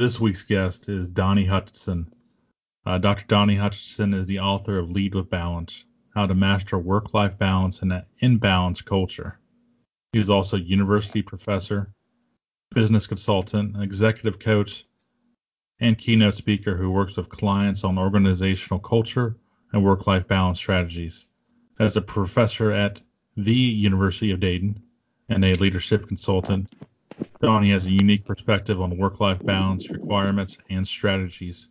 This week's guest is Donnie Hutchinson. Uh, Dr. Donnie Hutchinson is the author of Lead with Balance How to Master Work Life Balance in an Imbalanced Culture. He is also a university professor, business consultant, executive coach, and keynote speaker who works with clients on organizational culture and work life balance strategies. As a professor at the University of Dayton and a leadership consultant, Donnie has a unique perspective on work life balance requirements and strategies.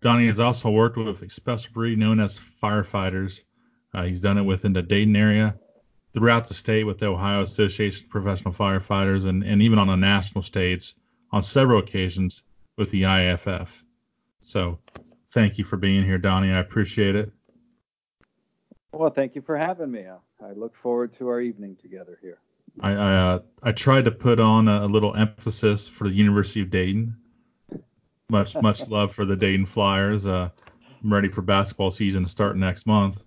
Donnie has also worked with a special breed known as firefighters. Uh, he's done it within the Dayton area, throughout the state with the Ohio Association of Professional Firefighters, and, and even on a national stage on several occasions with the IFF. So thank you for being here, Donnie. I appreciate it. Well, thank you for having me. I look forward to our evening together here. I I, uh, I tried to put on a, a, little emphasis for the University of Dayton. Much much love for the Dayton Flyers. Uh, I'm ready for basketball season to start next month.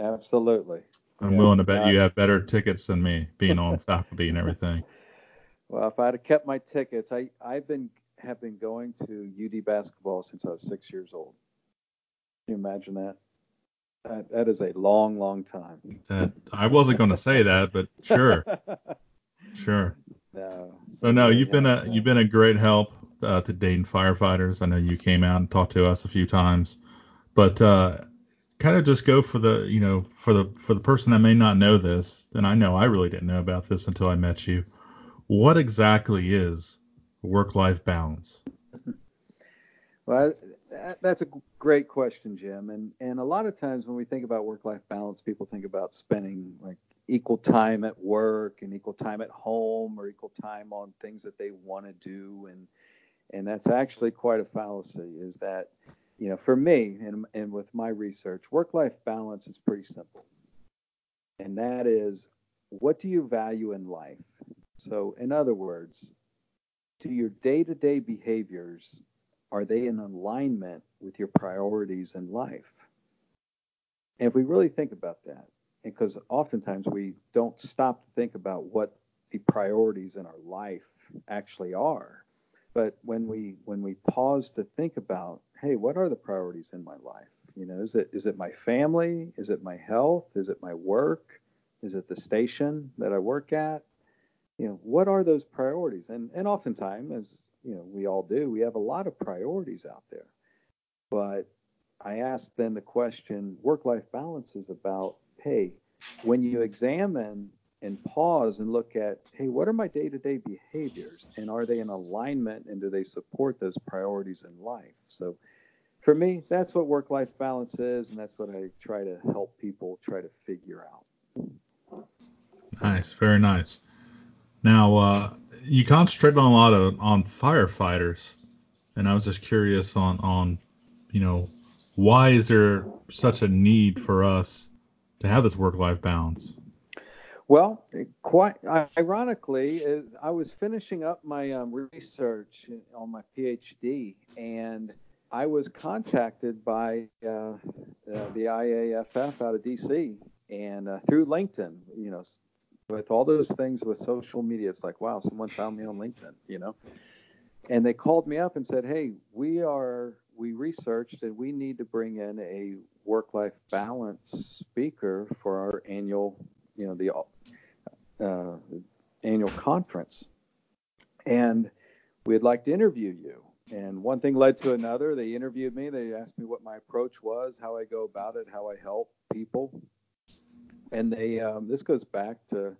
Absolutely. I'm willing to bet you have better tickets than me, being on faculty and everything. Well, if I'd have kept my tickets, I I've been have been going to UD basketball since I was six years old. Can you imagine that? That, that is a long, long time. That, I wasn't going to say that, but sure, sure. No. So no, you've been a you've been a great help uh, to Dayton firefighters. I know you came out and talked to us a few times, but uh, kind of just go for the you know for the for the person that may not know this, and I know I really didn't know about this until I met you. What exactly is work-life balance? Well, that's a great question, Jim. And and a lot of times when we think about work-life balance, people think about spending like equal time at work and equal time at home or equal time on things that they want to do. And and that's actually quite a fallacy is that you know for me and, and with my research work-life balance is pretty simple. And that is what do you value in life? So in other words do your day-to-day behaviors are they in alignment with your priorities in life? And if we really think about that, because oftentimes we don't stop to think about what the priorities in our life actually are. But when we when we pause to think about, hey, what are the priorities in my life? You know, is it is it my family? Is it my health? Is it my work? Is it the station that I work at? You know, what are those priorities? And and oftentimes, as you know we all do. We have a lot of priorities out there. But i asked then the question work life balance is about hey when you examine and pause and look at hey what are my day-to-day behaviors? And are they in alignment and do they support those priorities in life? So for me that's what work life balance is and that's what i try to help people try to figure out. Nice. Very nice. Now uh, you concentrated on a lot of on firefighters, and I was just curious on on you know why is there such a need for us to have this work life balance? Well, quite ironically, I was finishing up my um, research on my PhD, and I was contacted by uh, uh, the IAFF out of DC, and uh, through LinkedIn, you know, with all those things with social media, it's like, wow, someone found me on LinkedIn, you know? And they called me up and said, hey, we are, we researched and we need to bring in a work life balance speaker for our annual, you know, the uh, annual conference. And we'd like to interview you. And one thing led to another. They interviewed me. They asked me what my approach was, how I go about it, how I help people and they um, this goes back to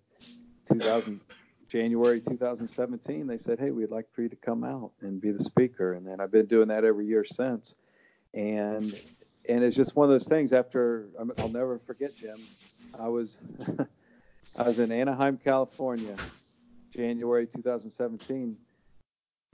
2000 January 2017. They said, "Hey, we'd like for you to come out and be the speaker," and then I've been doing that every year since. And and it's just one of those things. After I'll never forget, Jim. I was I was in Anaheim, California, January 2017,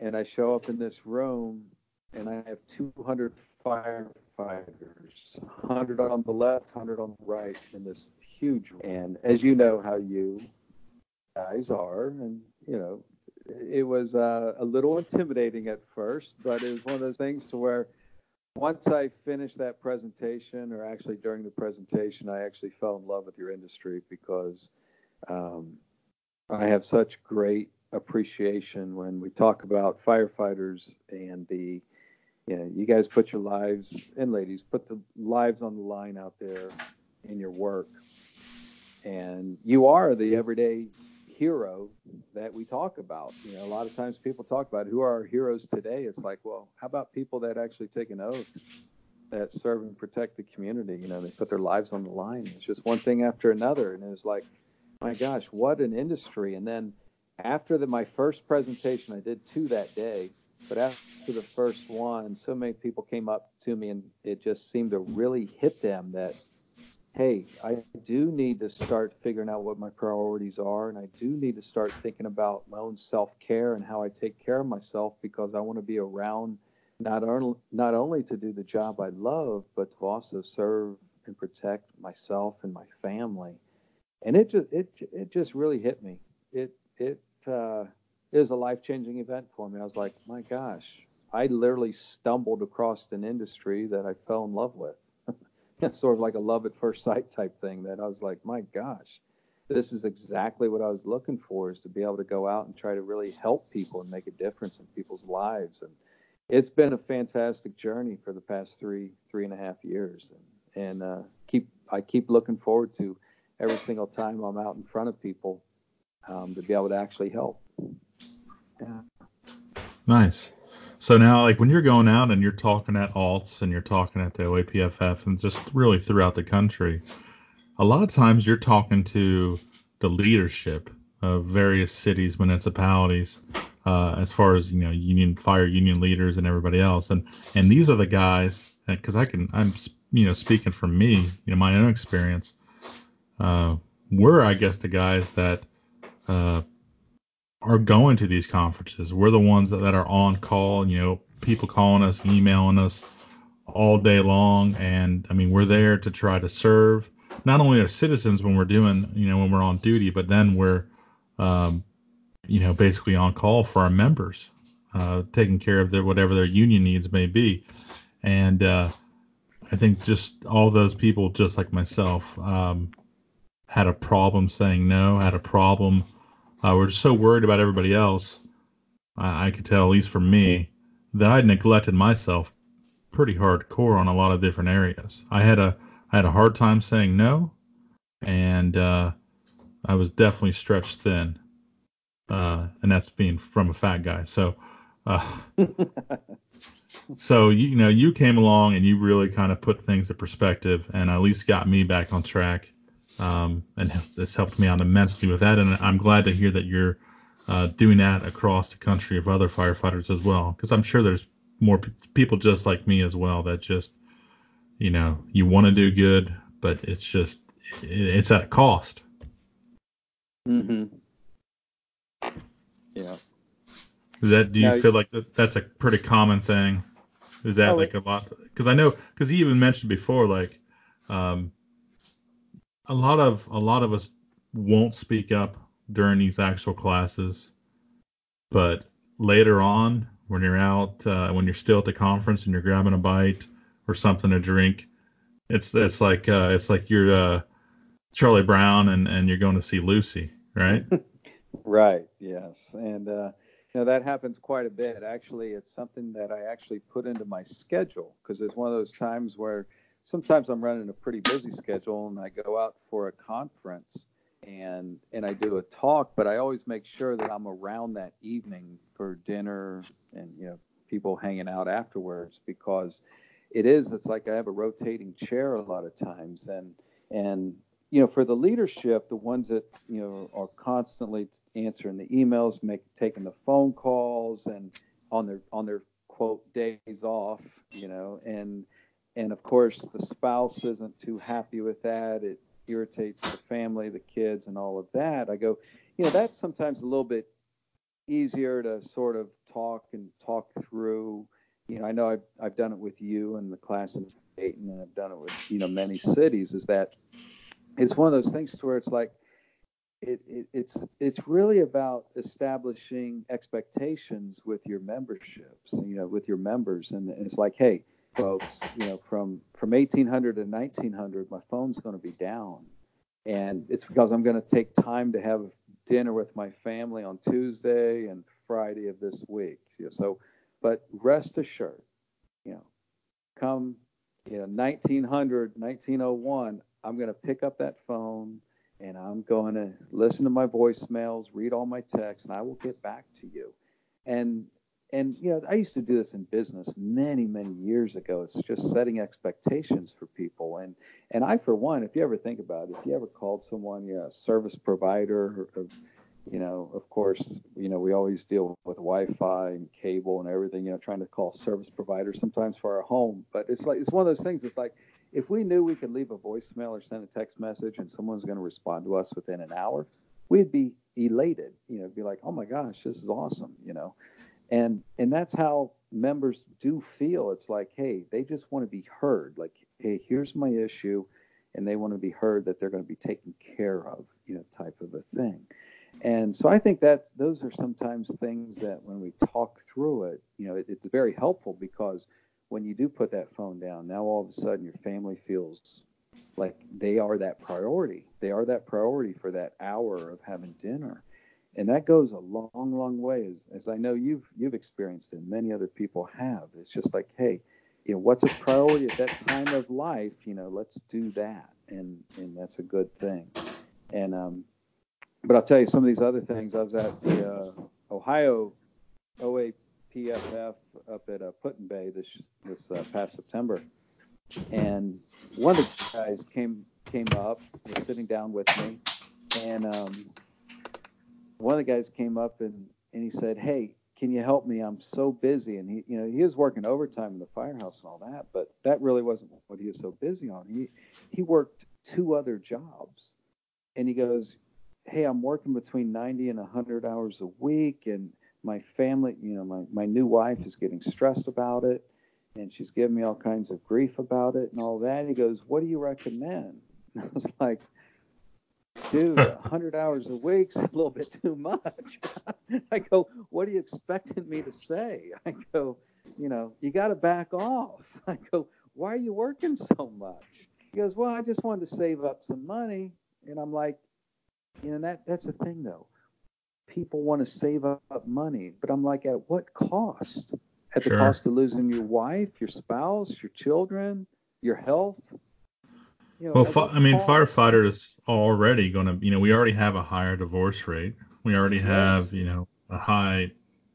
and I show up in this room, and I have 200 firefighters, 100 on the left, 100 on the right, in this huge. And as you know, how you guys are, and you know, it was uh, a little intimidating at first, but it was one of those things to where once I finished that presentation, or actually during the presentation, I actually fell in love with your industry because um, I have such great appreciation when we talk about firefighters and the you know you guys put your lives and ladies put the lives on the line out there in your work. And you are the everyday hero that we talk about. You know a lot of times people talk about who are our heroes today. It's like well how about people that actually take an oath that serve and protect the community? You know they put their lives on the line. It's just one thing after another. And it was like my gosh what an industry. And then after the, my first presentation, I did two that day, but after the first one, so many people came up to me and it just seemed to really hit them that, hey, I do need to start figuring out what my priorities are, and I do need to start thinking about my own self care and how I take care of myself because I want to be around not only not only to do the job I love, but to also serve and protect myself and my family. And it just it it just really hit me. It it uh, a life changing event for me. I was like, my gosh, I literally stumbled across an industry that I fell in love with. sort of like a love at first sight type thing that I was like, my gosh, this is exactly what I was looking for is to be able to go out and try to really help people and make a difference in people's lives. And it's been a fantastic journey for the past three, three and a half years. And, and uh, keep, I keep looking forward to every single time I'm out in front of people um, to be able to actually help. Yeah. Nice. So now, like when you're going out and you're talking at alts and you're talking at the OAPFF and just really throughout the country, a lot of times you're talking to the leadership of various cities, municipalities, uh, as far as you know, union fire union leaders and everybody else, and and these are the guys because I can I'm you know speaking from me, you know my own experience. Uh, we're I guess the guys that uh, are going to these conferences. We're the ones that, that are on call, you know, people calling us, emailing us all day long. And I mean, we're there to try to serve not only our citizens when we're doing, you know, when we're on duty, but then we're, um, you know, basically on call for our members, uh, taking care of their whatever their union needs may be. And uh, I think just all those people, just like myself, um, had a problem saying no, had a problem uh, we're so worried about everybody else. I, I could tell, at least for me, that I'd neglected myself pretty hardcore on a lot of different areas. I had a I had a hard time saying no, and uh, I was definitely stretched thin, uh, and that's being from a fat guy. So, uh, so you, you know, you came along and you really kind of put things in perspective, and at least got me back on track um, and it's helped me out immensely with that. And I'm glad to hear that you're uh, doing that across the country of other firefighters as well, because I'm sure there's more p- people just like me as well that just, you know, you want to do good, but it's just it, it's at a cost. Mhm. Yeah. Is that do you now, feel like that, that's a pretty common thing? Is that oh, like a lot? Because I know because you even mentioned before like um, a lot of a lot of us won't speak up during these actual classes, but later on when you're out uh, when you're still at the conference and you're grabbing a bite or something to drink, it's it's like uh, it's like you're uh, Charlie Brown and and you're going to see Lucy, right? right. Yes. And uh, you know that happens quite a bit. Actually, it's something that I actually put into my schedule because it's one of those times where sometimes I'm running a pretty busy schedule and I go out for a conference and and I do a talk, but I always make sure that I'm around that evening for dinner and you know people hanging out afterwards because it is it's like I have a rotating chair a lot of times and and you know for the leadership the ones that you know are constantly answering the emails make taking the phone calls and on their on their quote days off you know and and of course the spouse isn't too happy with that. It irritates the family the kids and all of that. I go you know that's sometimes a little bit easier to sort of talk and talk through. You know i know i've, I've done it with you and the class in dayton and i've done it with you know many cities is that it's one of those things to where it's like it, it, it's it's really about establishing expectations with your memberships you know with your members. And it's like hey folks, you know, from from 1800 to 1900, my phone's going to be down, and it's because I'm going to take time to have dinner with my family on Tuesday and Friday of this week. So, but rest assured, you know, come you know 1900, 1901, I'm going to pick up that phone and I'm going to listen to my voicemails, read all my texts, and I will get back to you. And and you know, I used to do this in business many, many years ago. It's just setting expectations for people. And and I, for one, if you ever think about it, if you ever called someone, you know, a service provider, or, you know, of course, you know, we always deal with Wi-Fi and cable and everything. You know, trying to call service providers sometimes for our home. But it's like it's one of those things. It's like if we knew we could leave a voicemail or send a text message and someone's going to respond to us within an hour, we'd be elated. You know, be like, oh my gosh, this is awesome. You know and and that's how members do feel. It's like hey they just want to be heard. Like hey here's my issue. And they want to be heard that they're going to be taken care of you know type of a thing. And so i think that those are sometimes things that when we talk through it you know it, it's very helpful because when you do put that phone down now all of a sudden your family feels like they are that priority. They are that priority for that hour of having dinner and that goes a long, long way, as, as I know you've you've experienced and many other people have. It's just like, hey, you know, what's a priority at that time of life? You know, let's do that, and and that's a good thing. And um, but I'll tell you some of these other things. I was at the uh, Ohio OAPFF up at uh, Put-in-Bay this this uh, past September, and one of the guys came came up, was sitting down with me, and um, one of the guys came up and, and he said, Hey, can you help me? I'm so busy. And he, you know, he was working overtime in the firehouse and all that, but that really wasn't what he was so busy on. He, he worked two other jobs and he goes, Hey, I'm working between 90 and 100 hours a week. And my family, you know, my, my new wife is getting stressed about it and she's giving me all kinds of grief about it and all that. He goes, What do you recommend? And I was like, dude, 100 hours a week's a little bit too much. I go, what are you expecting me to say? I go, you know, you got to back off. I go, why are you working so much? He goes, well, I just wanted to save up some money. And I'm like, you know, that that's the thing though. People want to save up money, but I'm like, at what cost? At the sure. cost of losing your wife, your spouse, your children, your health? You know, well, fi- I mean, firefighters already going to, you know, we already have a higher divorce rate. We already have, you know, a high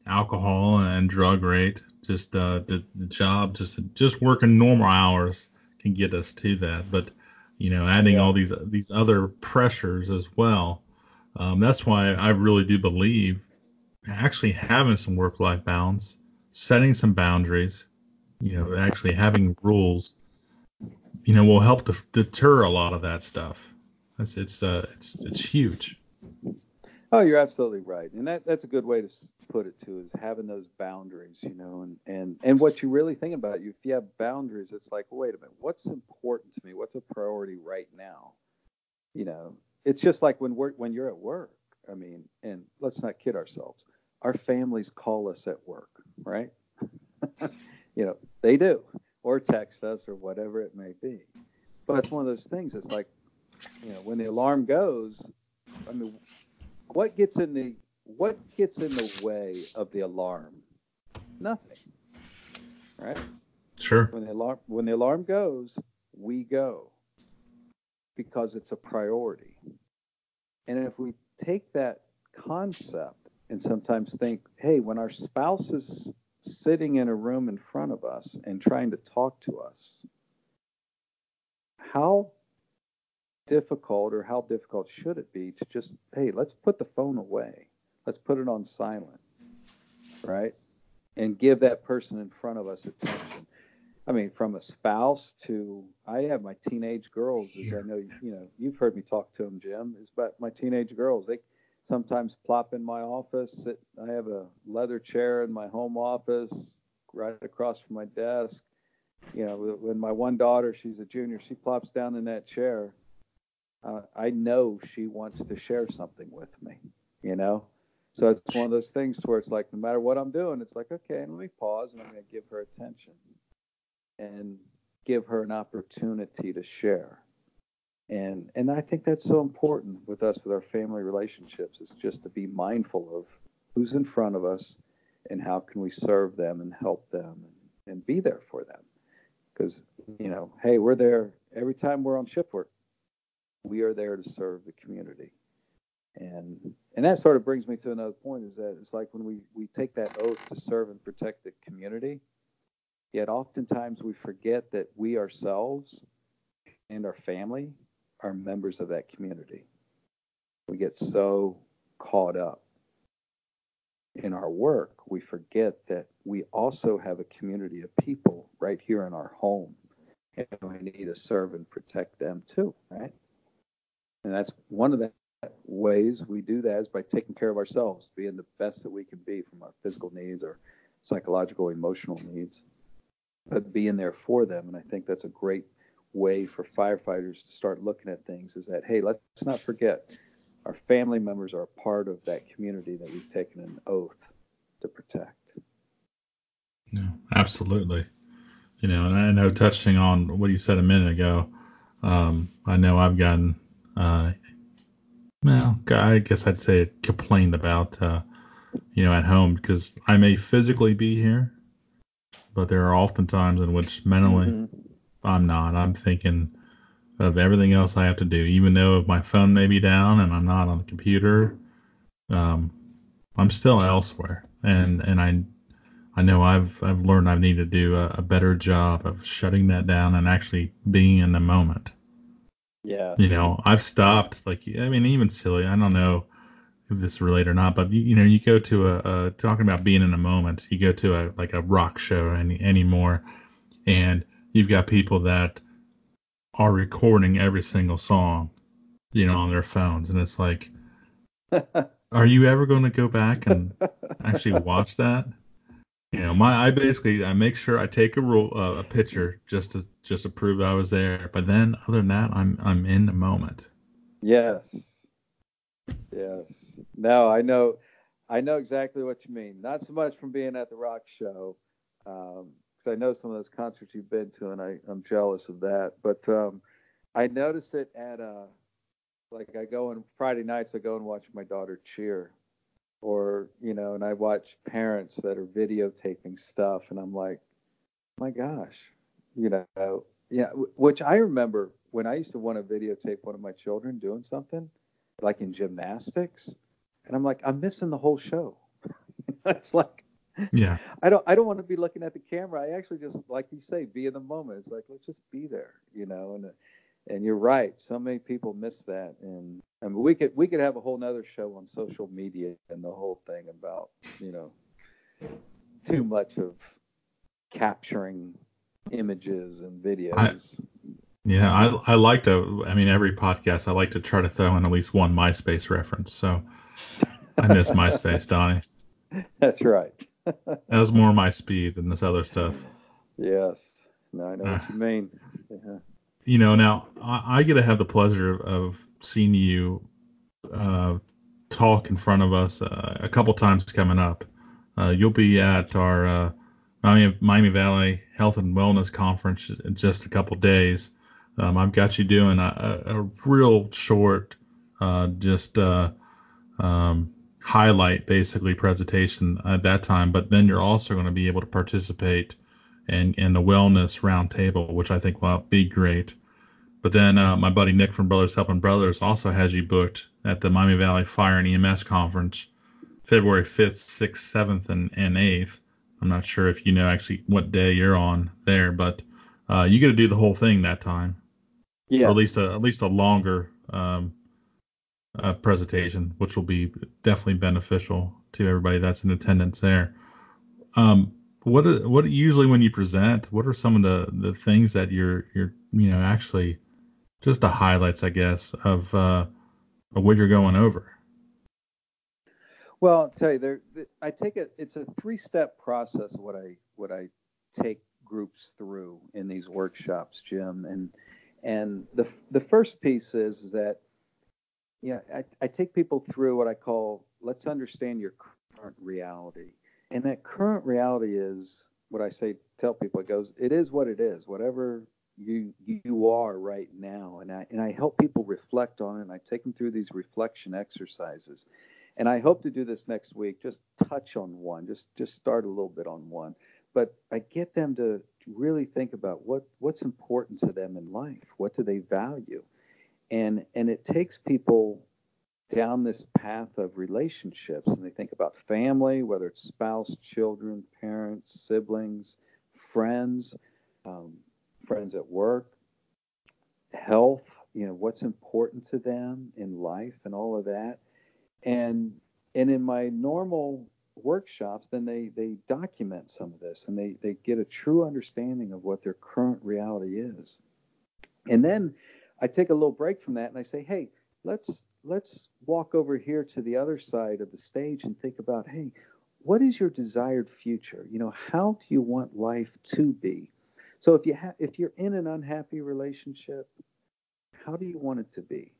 alcohol and drug rate. Just uh, the, the job, just just working normal hours can get us to that. But you know, adding yeah. all these these other pressures as well. Um, that's why I really do believe actually having some work-life balance, setting some boundaries, you know, actually having rules you know, will help to deter a lot of that stuff. It's it's uh it's it's huge. Oh, you're absolutely right, and that that's a good way to put it too. Is having those boundaries, you know, and and and what you really think about you. If you have boundaries, it's like, wait a minute, what's important to me? What's a priority right now? You know, it's just like when we're when you're at work. I mean, and let's not kid ourselves. Our families call us at work, right? you know, they do or text us or whatever it may be. But it's one of those things. It's like, you know, when the alarm goes, I mean, what gets in the what gets in the way of the alarm? Nothing. Right? Sure. When the alarm when the alarm goes, we go because it's a priority. And if we take that concept and sometimes think, hey, when our spouse is sitting in a room in front of us and trying to talk to us, how difficult or how difficult should it be to just, hey, let's put the phone away. Let's put it on silent, right? And give that person in front of us attention. I mean, from a spouse to I have my teenage girls, as I know you know you've heard me talk to them, Jim. Is about my teenage girls. They sometimes plop in my office. Sit, I have a leather chair in my home office right across from my desk. You know, when my one daughter, she's a junior, she plops down in that chair. Uh, I know she wants to share something with me, you know? So it's one of those things where it's like, no matter what I'm doing, it's like, okay, let me pause and I'm going to give her attention and give her an opportunity to share. And and I think that's so important with us with our family relationships is just to be mindful of who's in front of us and how can we serve them and help them and, be there for them. Because you know, hey, we're there every time we're on work. We are there to serve the community. And and that sort of brings me to another point is that it's like when we, we take that oath to serve and protect the community, yet oftentimes we forget that we ourselves and our family are members of that community. We get so caught up in our work, we forget that we also have a community of people right here in our home. And we need to serve and protect them too, right? And that's one of the ways we do that is by taking care of ourselves, being the best that we can be from our physical needs or psychological, emotional needs, but being there for them. And I think that's a great way for firefighters to start looking at things is that, hey, let's not forget our family members are a part of that community that we've taken an oath to protect. Yeah, absolutely. You know, and I know touching on what you said a minute ago, um, I know I've gotten, uh, well, I guess I'd say complained about, uh, you know, at home because I may physically be here, but there are often times in which mentally mm-hmm. I'm not. I'm thinking of everything else I have to do, even though my phone may be down and I'm not on the computer. Um, I'm still elsewhere, and and I I know I've I've learned I need to do a, a better job of shutting that down and actually being in the moment. Yeah. You know, I've stopped. Like, I mean, even silly. I don't know if this is related or not, but you, you know, you go to a, a talking about being in a moment. You go to a like a rock show any anymore, and you've got people that are recording every single song, you know, on their phones, and it's like, are you ever going to go back and actually watch that? You know, my I basically I make sure I take a roll uh, a picture just to just to prove I was there, but then other than that, I'm I'm in the moment. Yes. Yes. No, I know I know exactly what you mean. Not so much from being at the rock show, um, because I know some of those concerts you've been to, and I, I'm jealous of that. But um, I notice it at uh, like I go on Friday nights. I go and watch my daughter cheer, or you know, and I watch parents that are videotaping stuff, and I'm like, my gosh, you know, yeah. Which I remember when I used to want to videotape one of my children doing something, like in gymnastics, and I'm like, I'm missing the whole show. it's like yeah. I don't I don't want to be looking at the camera. I actually just like you say, be in the moment. It's like let's just be there, you know. And and you're right. So many people miss that. And I mean, we could we could have a whole nother show on social media and the whole thing about you know too much of capturing images and videos. I, yeah, I I like to. I mean, every podcast I like to try to throw in at least one MySpace reference. So I miss MySpace, Donnie. That's right that was more my speed than this other stuff. Yes. No, I know uh, what you mean. Yeah. You know, now I, I, get to have the pleasure of seeing you uh, talk in front of us uh, a couple times coming up. Uh, you'll be at our uh, Miami, Miami, Valley Health and Wellness Conference in just a couple days. Um, I've got you doing a, a, a real short, uh, just um, highlight basically presentation at that time, but then you're also going to be able to participate in, in the wellness roundtable, which I think will be great. But then uh, my buddy Nick from Brothers Helping Brothers also has you booked at the Miami Valley Fire and EMS Conference, February 5th, 6th, 7th, and, and 8th. I'm not sure if you know actually what day you're on there, but uh, you get to do the whole thing that time. Yeah. Or at least a, at least a longer um, uh, presentation, which will be definitely beneficial to everybody that's in attendance there. Um, what what usually when you present, what are some of the, the things that you're you're you know actually just the highlights, I guess, of uh, of what you're going over? Well, I'll tell you, there I take it. It's a three-step process. What I what I take groups through in these workshops, Jim, and and the the first piece is that yeah, I, I take people through what I call let's understand your current reality. And that current reality is what I say, tell people it goes, it is what it is. Whatever you you are right now and I and I help people reflect on it and I take them through these reflection exercises and I hope to do this next week just touch on one just just start a little bit on one but I get them to really think about what what's important to them in life what do they value and and it takes people down this path of relationships and they think about family whether it's spouse children parents siblings friends um, friends at work, health, you know, what's important to them in life and all of that. And and in my normal workshops, then they they document some of this and they they get a true understanding of what their current reality is. And then I take a little break from that and I say, hey, let's let's walk over here to the other side of the stage and think about, hey, what is your desired future? You know, how do you want life to be? So if you ha- if you're in an unhappy relationship, how do you want it to be?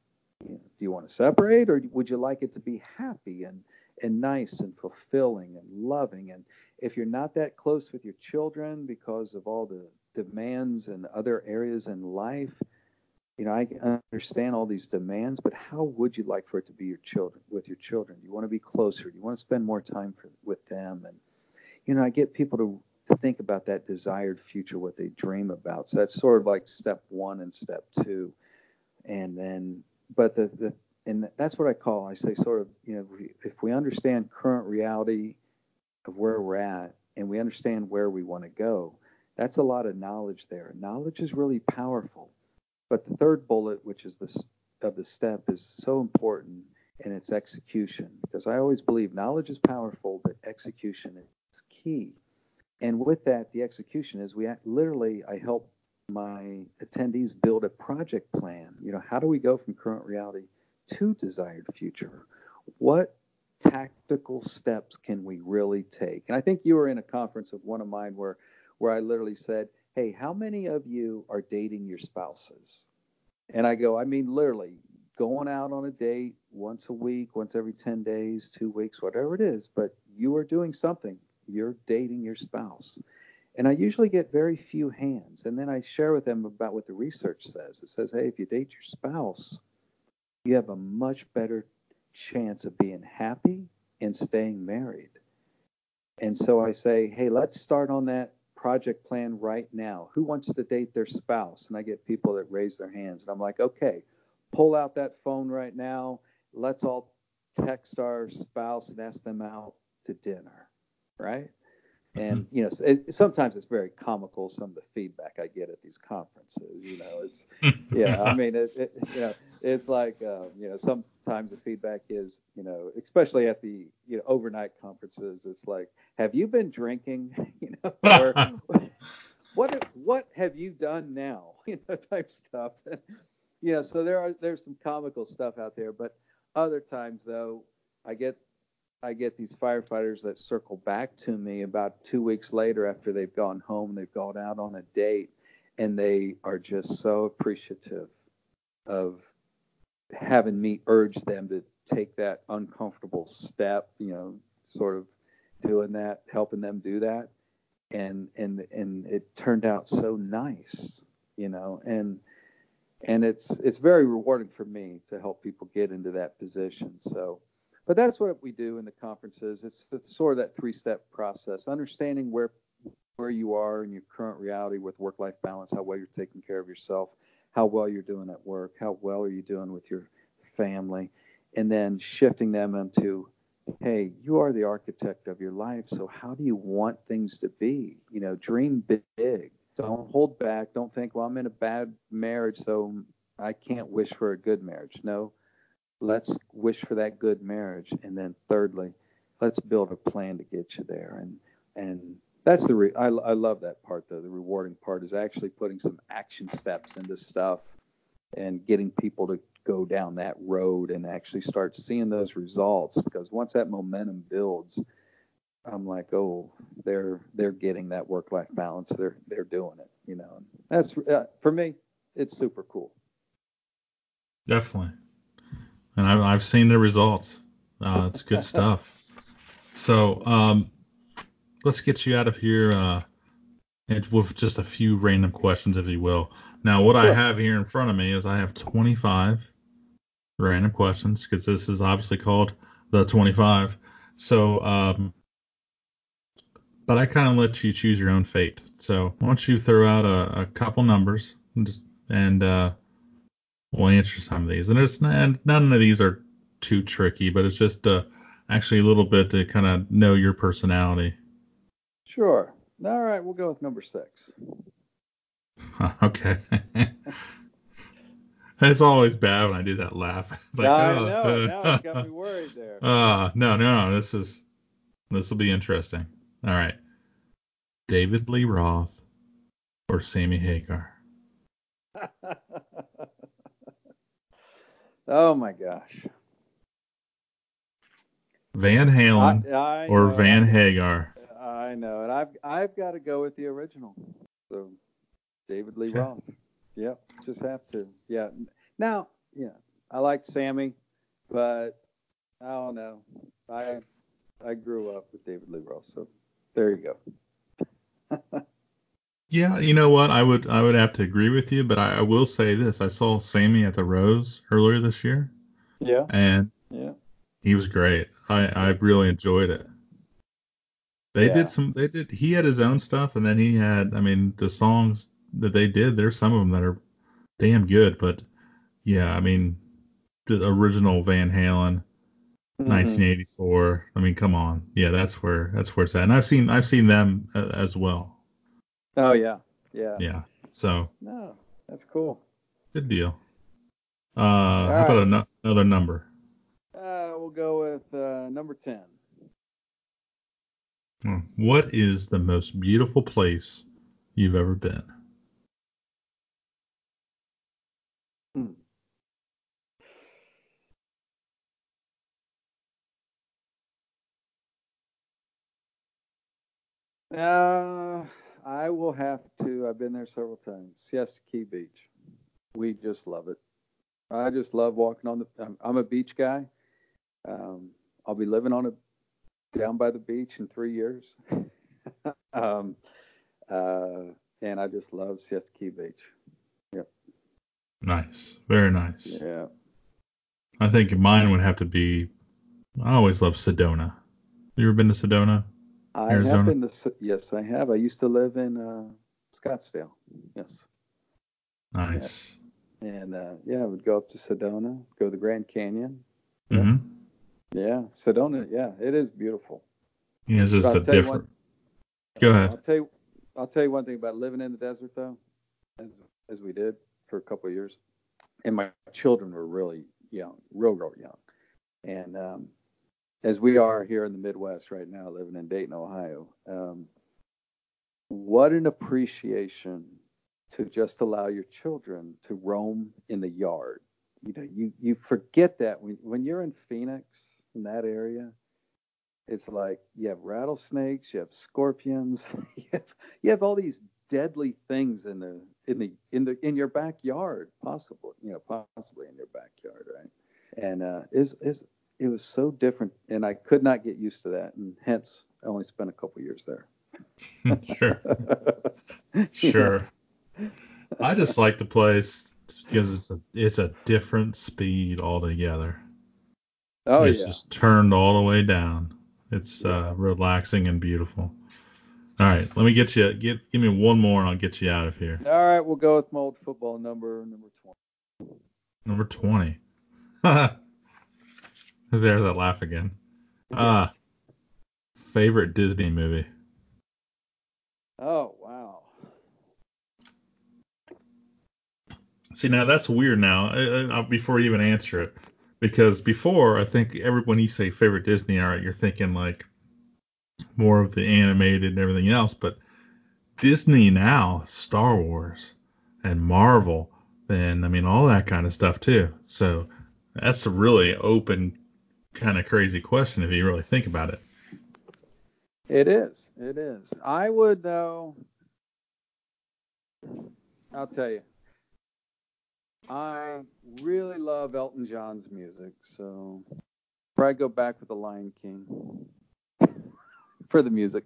You know, do you want to separate, or would you like it to be happy and and nice and fulfilling and loving? And if you're not that close with your children because of all the demands and other areas in life, you know, I understand all these demands, but how would you like for it to be your children with your children? You want to be closer. You want to spend more time for, with them, and you know, I get people to to think about that desired future, what they dream about. So that's sort of like step one and step two. And then, but the, the and that's what I call, I say sort of, you know, if we understand current reality of where we're at and we understand where we want to go, that's a lot of knowledge there. Knowledge is really powerful. But the third bullet, which is this of the step, is so important in it's execution because I always believe knowledge is powerful, but execution is key and with that, the execution is we literally I help my attendees build a project plan. You know, how do we go from current reality to desired future? What tactical steps can we really take? And I think you were in a conference of one of mine where where I literally said, "Hey, how many of you are dating your spouses?" And I go, I mean literally going out on a date once a week, once every 10 days, 2 weeks, whatever it is, but you are doing something you're dating your spouse. And I usually get very few hands. And then I share with them about what the research says. It says, hey, if you date your spouse, you have a much better chance of being happy and staying married. And so I say, hey, let's start on that project plan right now. Who wants to date their spouse? And I get people that raise their hands. And I'm like, okay, pull out that phone right now. Let's all text our spouse and ask them out to dinner right? And mm-hmm. you know, it, sometimes it's very comical. Some of the feedback I get at these conferences, you know, it's yeah. I mean, it, it you know, it's like uh, you know, sometimes the feedback is, you know, especially at the you know overnight conferences, it's like, have you been drinking? You know, or what what have you done now? You know, type stuff. know, so there are there's some comical stuff out there, but other times though, I get I get these firefighters that circle back to me about two weeks later after they've gone home, they've gone out on a date, and they are just so appreciative of having me urge them to take that uncomfortable step, you know, sort of doing that, helping them do that. And and and it turned out so nice, you know, and and it's it's very rewarding for me to help people get into that position. So but that's what we do in the conferences. It's, sort of that three-step process, understanding where where you are in your current reality with work-life balance, how well you're taking care of yourself, how well you're doing at work, how well are you doing with your family, and then shifting them into, hey, you are the architect of your life, so how do you want things to be? You know, dream big. Don't hold back. Don't think, well, I'm in a bad marriage, so I can't wish for a good marriage. No, let's wish for that good marriage and then thirdly let's build a plan to get you there and and that's the re- I, I love that part though. The rewarding part is actually putting some action steps into stuff and getting people to go down that road and actually start seeing those results. Because once that momentum builds i'm like oh they're they're getting that work life balance. They're they're doing it you know? That's uh, for me it's super cool. Definitely. And I've, I've seen the results. Uh, it's good stuff. So um, let's get you out of here. Uh, and with just a few random questions, if you will. Now, what I have here in front of me is I have 25 random questions because this is obviously called the 25. So, um, but I kind of let you choose your own fate. So, why don't you throw out a, a couple numbers and, just, and uh, we'll answer some of these. And it's and none of these are too tricky, but it's just uh, actually a little bit to kind of know your personality. Sure. All right, we'll go with number six. okay. it's always bad when I do that laugh. Like, I oh, know. Now it got me worried there. Uh, no, no, no. this is this will be interesting. All right. David Lee Roth or Sammy Hagar? oh my gosh. Van Halen I, I or know, Van Hagar? I know, and I've I've got to go with the original. So David Lee Roth. Yep, just have to. Yeah. Now, yeah, I like Sammy, but I don't know. I I grew up with David Lee Roth, so there you go. Yeah, you know what? I would I would have to agree with you, but I, I will say this: I saw Sammy at the Rose earlier this year, Yeah, and yeah. he was great. I I really enjoyed it. They Yeah. did some. They did. He had his own stuff, and then he had. I mean, the songs that they did. There's some of them that are damn good, but yeah, I mean, the original Van Halen, Mhm. 1984. I mean, come on. Yeah, that's where that's where it's at. And I've seen I've seen them uh, as well. Oh yeah, yeah. Yeah. So No, that's cool. good deal. Uh, how about right. ano- another number? Uh, we'll go with uh, number ten. Hmm. What is the most beautiful place you've ever been? Uh, I will have to. I've been there several times. Siesta Key Beach. We just love it. I just love walking on the. I'm, I'm a beach guy. Um, I'll be living on a down by the beach in three years. um, uh, and I just love Siesta Key Beach. Yep. Nice. Very nice. Yeah. I think mine would have to be. I always love Sedona. You ever been to Sedona? I Arizona? have been to. Yes, I have. I used to live in uh, Scottsdale. Yes. Nice. And uh, yeah, I would go up to Sedona, go to the Grand Canyon. hmm Yeah, Sedona. Yeah, it is beautiful. Yeah, it's just a different. Go ahead. I'll tell you. I'll tell you one thing about living in the desert though, as, as we did for a couple of years, and my children were really young, real, real young, and um, as we are here in the Midwest right now, living in Dayton, Ohio. Um, what an appreciation to just allow your children to roam in the yard. You know, you you forget that when when you're in Phoenix in that area, it's like you have rattlesnakes, you have scorpions, you have, you have all these deadly things in the in the in the in your backyard, possibly, you know, possibly in your backyard, right? And uh, is is it was so different, and I could not get used to that, and hence I only spent a couple years there. sure. Sure. I just like the place because it's a it's a different speed altogether. Oh it's yeah. just turned all the way down. It's uh, relaxing and beautiful. All right, let me get you get give me one more and I'll get you out of here. All right, we'll go with my old football number, number 20. Number twenty. There's that laugh again. Ah, favorite Disney movie. Oh, wow. See, now that's weird. Now, uh, uh, before you even answer it, because before I think every when you say favorite Disney, right, you're thinking like more of the animated and everything else, but Disney now, Star Wars and Marvel, and I mean all that kind of stuff too. So that's a really open, kind of crazy question if you really think about it. It is. It is. I would, though, I'll tell you, I really love Elton John's music, so probably go back with The Lion King for the music.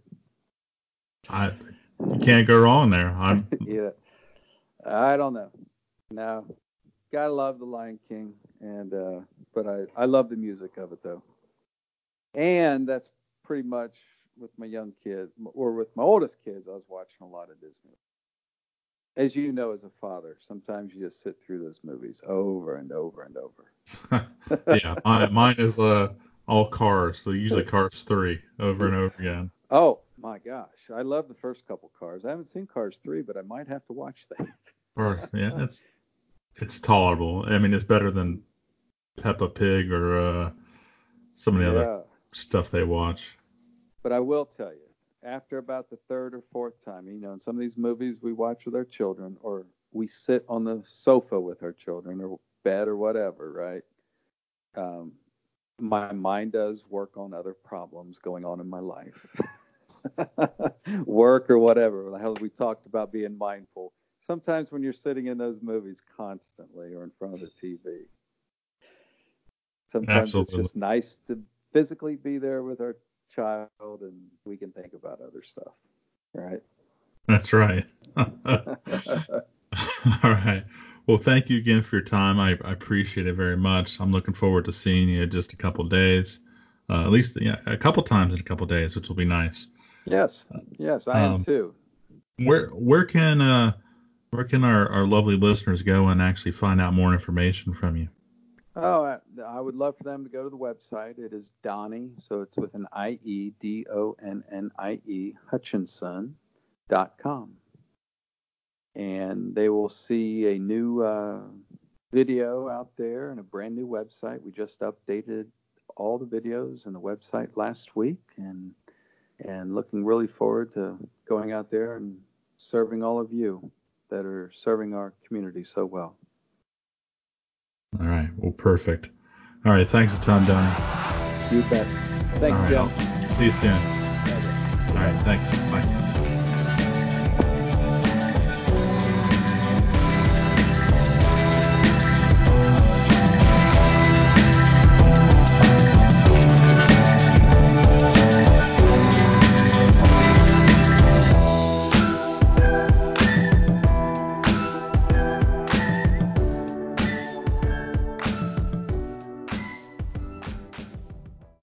I you can't go wrong there. I'm yeah. I don't know. No, gotta love the Lion King, and uh, but I I love the music of it though, and that's pretty much with my young kids or with my oldest kids. I was watching a lot of Disney. As you know, as a father, sometimes you just sit through those movies over and over and over. yeah, mine, mine is uh, all Cars, so usually Cars three over and over again. Oh my gosh, I love the first couple Cars. I haven't seen Cars three, but I might have to watch that. Yeah, it's it's tolerable. I mean, it's better than Peppa Pig or uh, some of the Yeah. other stuff they watch. But I will tell you, after about the third or fourth time, you know, in some of these movies we watch with our children, or we sit on the sofa with our children, or bed, or whatever, right? Um, my mind does work on other problems going on in my life, work or whatever. The hell we talked about being mindful. Sometimes when you're sitting in those movies constantly or in front of the TV, sometimes Absolutely. it's just nice to physically be there with our child and we can think about other stuff, right? That's right. All right. Well, thank you again for your time. I, I appreciate it very much. I'm looking forward to seeing you in just a couple days, uh, at least yeah, a couple times in a couple days, which will be nice. yes, yes, I am Um, too. Where where can uh where can our, our lovely listeners go and actually find out more information from you? Oh, I, I would love for them to go to the website. It is Donnie, so it's with an I E D O N N I E Hutchinson dot com, and they will see a new uh, video out there and a brand new website. We just updated all the videos and the website last week, and and looking really forward to going out there and serving all of you that are serving our community so well. All right. Well, perfect. All right. Thanks a ton, Donnie. You bet. Thank All right, Jim. See you soon. All right. Thanks.